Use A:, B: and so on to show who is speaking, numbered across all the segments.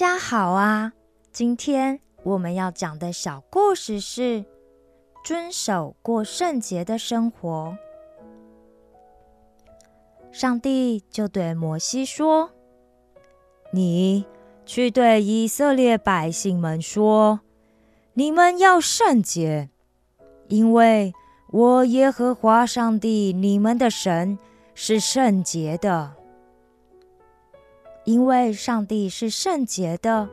A: 家好啊！今天我们要讲的小故事是遵守过圣洁的生活。上帝就对摩西说：“你去对以色列百姓们说，你们要圣洁，因为我耶和华上帝你们的神是圣洁的。”因为上帝是圣洁的，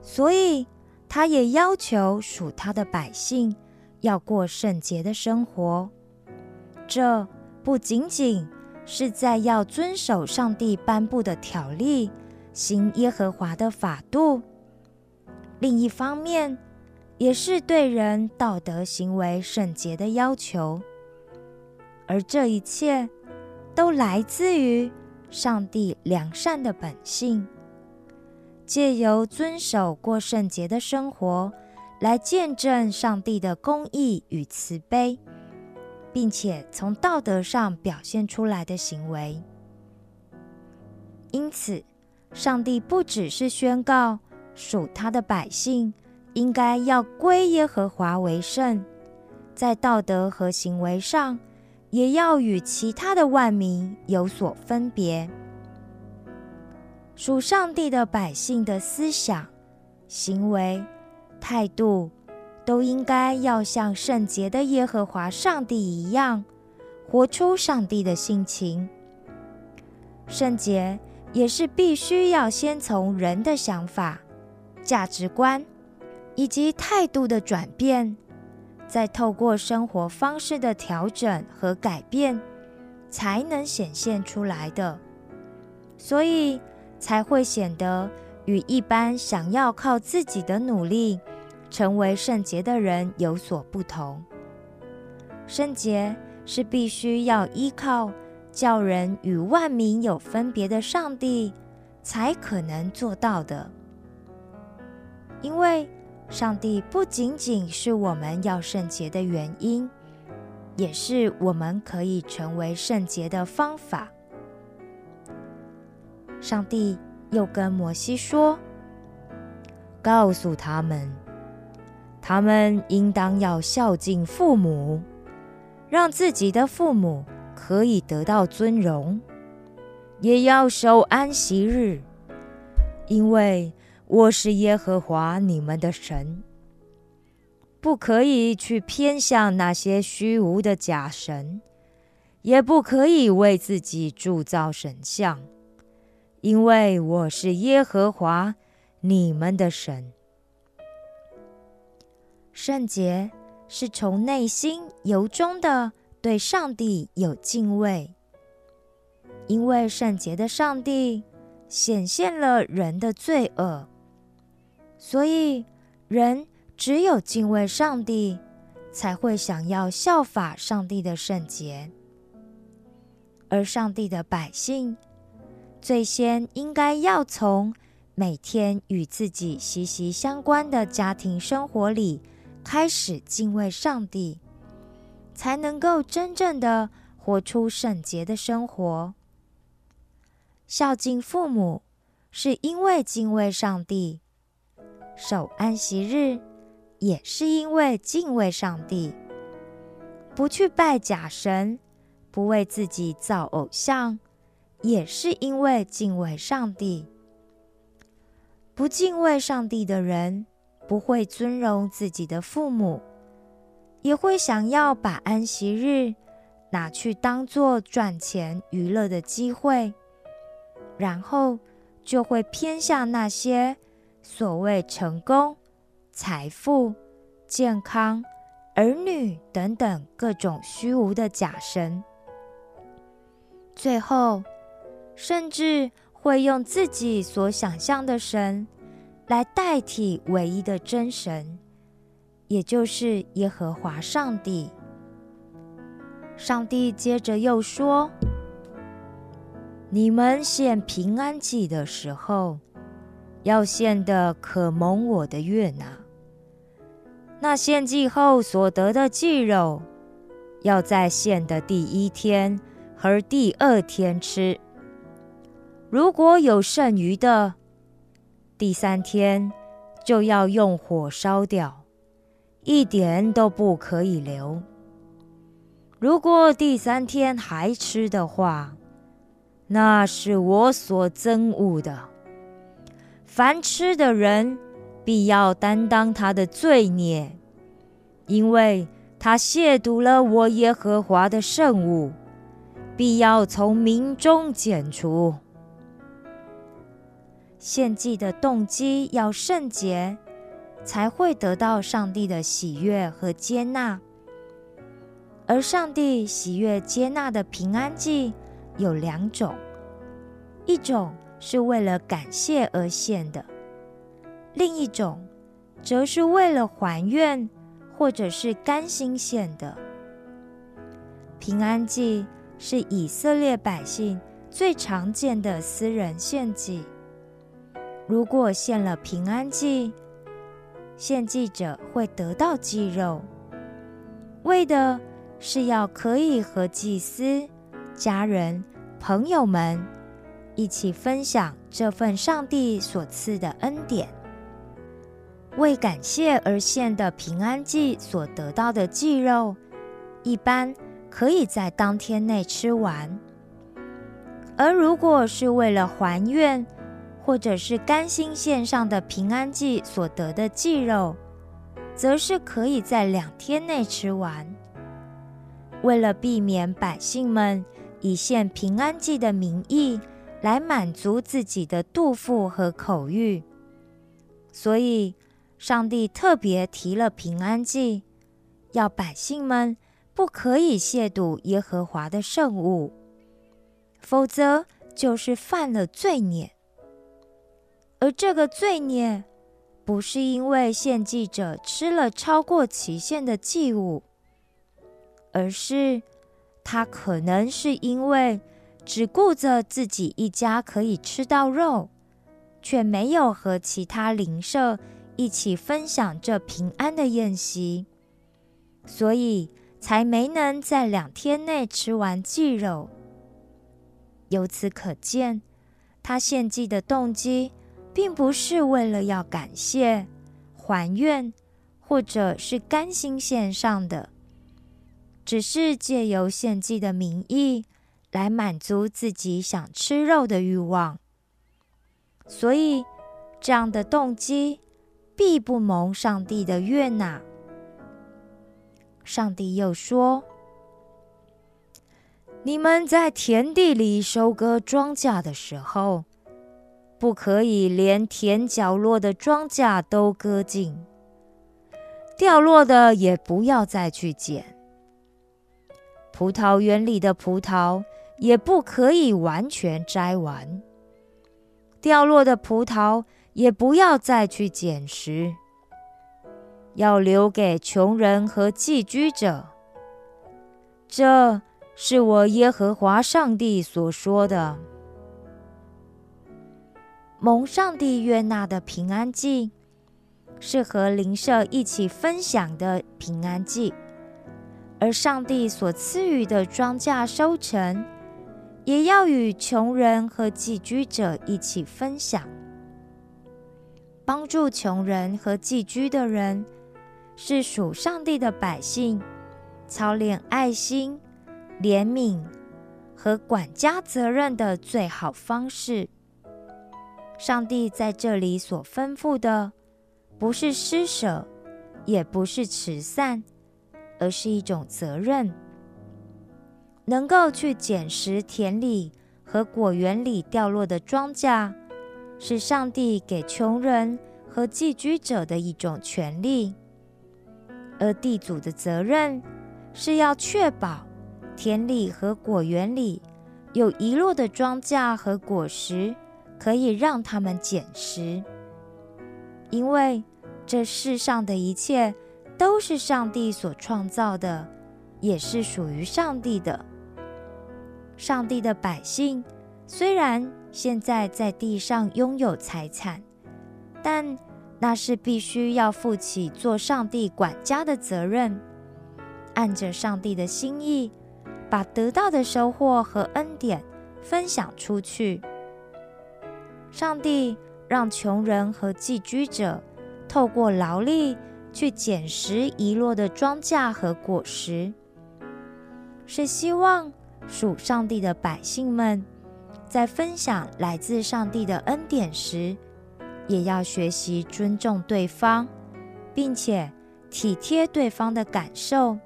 A: 所以他也要求属他的百姓要过圣洁的生活。这不仅仅是在要遵守上帝颁布的条例，行耶和华的法度，另一方面也是对人道德行为圣洁的要求。而这一切都来自于。上帝良善的本性，借由遵守过圣洁的生活，来见证上帝的公义与慈悲，并且从道德上表现出来的行为。因此，上帝不只是宣告属他的百姓应该要归耶和华为圣，在道德和行为上。也要与其他的万民有所分别。属上帝的百姓的思想、行为、态度，都应该要像圣洁的耶和华上帝一样，活出上帝的性情。圣洁也是必须要先从人的想法、价值观以及态度的转变。再透过生活方式的调整和改变，才能显现出来的，所以才会显得与一般想要靠自己的努力成为圣洁的人有所不同。圣洁是必须要依靠叫人与万民有分别的上帝才可能做到的，因为。上帝不仅仅是我们要圣洁的原因，也是我们可以成为圣洁的方法。上帝又跟摩西说：“告诉他们，他们应当要孝敬父母，让自己的父母可以得到尊荣，也要守安息日，因为。”我是耶和华你们的神，不可以去偏向那些虚无的假神，也不可以为自己铸造神像，因为我是耶和华你们的神。圣洁是从内心由衷的对上帝有敬畏，因为圣洁的上帝显现了人的罪恶。所以，人只有敬畏上帝，才会想要效法上帝的圣洁。而上帝的百姓，最先应该要从每天与自己息息相关的家庭生活里开始敬畏上帝，才能够真正的活出圣洁的生活。孝敬父母，是因为敬畏上帝。守安息日，也是因为敬畏上帝；不去拜假神，不为自己造偶像，也是因为敬畏上帝。不敬畏上帝的人，不会尊荣自己的父母，也会想要把安息日拿去当做赚钱娱乐的机会，然后就会偏向那些。所谓成功、财富、健康、儿女等等各种虚无的假神，最后甚至会用自己所想象的神来代替唯一的真神，也就是耶和华上帝。上帝接着又说：“你们献平安祭的时候。”要献的可蒙我的悦纳。那献祭后所得的祭肉，要在献的第一天和第二天吃。如果有剩余的，第三天就要用火烧掉，一点都不可以留。如果第三天还吃的话，那是我所憎恶的。凡吃的人必要担当他的罪孽，因为他亵渎了我耶和华的圣物，必要从民中剪除。献祭的动机要圣洁，才会得到上帝的喜悦和接纳。而上帝喜悦接纳的平安祭有两种，一种。是为了感谢而献的，另一种则是为了还愿或者是甘心献的。平安祭是以色列百姓最常见的私人献祭。如果献了平安祭，献祭者会得到祭肉，为的是要可以和祭司、家人、朋友们。一起分享这份上帝所赐的恩典。为感谢而献的平安祭所得到的祭肉，一般可以在当天内吃完；而如果是为了还愿，或者是甘心献上的平安祭所得的祭肉，则是可以在两天内吃完。为了避免百姓们以献平安祭的名义，来满足自己的肚腹和口欲，所以上帝特别提了平安祭，要百姓们不可以亵渎耶和华的圣物，否则就是犯了罪孽。而这个罪孽，不是因为献祭者吃了超过期限的祭物，而是他可能是因为。只顾着自己一家可以吃到肉，却没有和其他邻舍一起分享这平安的宴席，所以才没能在两天内吃完祭肉。由此可见，他献祭的动机并不是为了要感谢、还愿，或者是甘心献上的，只是借由献祭的名义。来满足自己想吃肉的欲望，所以这样的动机必不蒙上帝的悦纳。上帝又说：“你们在田地里收割庄稼的时候，不可以连田角落的庄稼都割尽，掉落的也不要再去捡。葡萄园里的葡萄。”也不可以完全摘完，掉落的葡萄也不要再去捡拾，要留给穷人和寄居者。这是我耶和华上帝所说的。蒙上帝悦纳的平安祭，是和邻舍一起分享的平安祭，而上帝所赐予的庄稼收成。也要与穷人和寄居者一起分享，帮助穷人和寄居的人，是属上帝的百姓操练爱心、怜悯和管家责任的最好方式。上帝在这里所吩咐的，不是施舍，也不是慈善，而是一种责任。能够去捡拾田里和果园里掉落的庄稼，是上帝给穷人和寄居者的一种权利；而地主的责任是要确保田里和果园里有遗落的庄稼和果实，可以让他们捡拾。因为这世上的一切都是上帝所创造的，也是属于上帝的。上帝的百姓虽然现在在地上拥有财产，但那是必须要负起做上帝管家的责任，按着上帝的心意，把得到的收获和恩典分享出去。上帝让穷人和寄居者透过劳力去捡拾遗落的庄稼和果实，是希望属上帝的百姓们在分享来自上帝的恩典时，也要学习尊重对方，并且体贴对方的感受，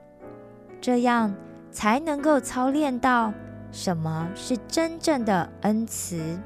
A: 这样才能够操练到什么是真正的恩慈。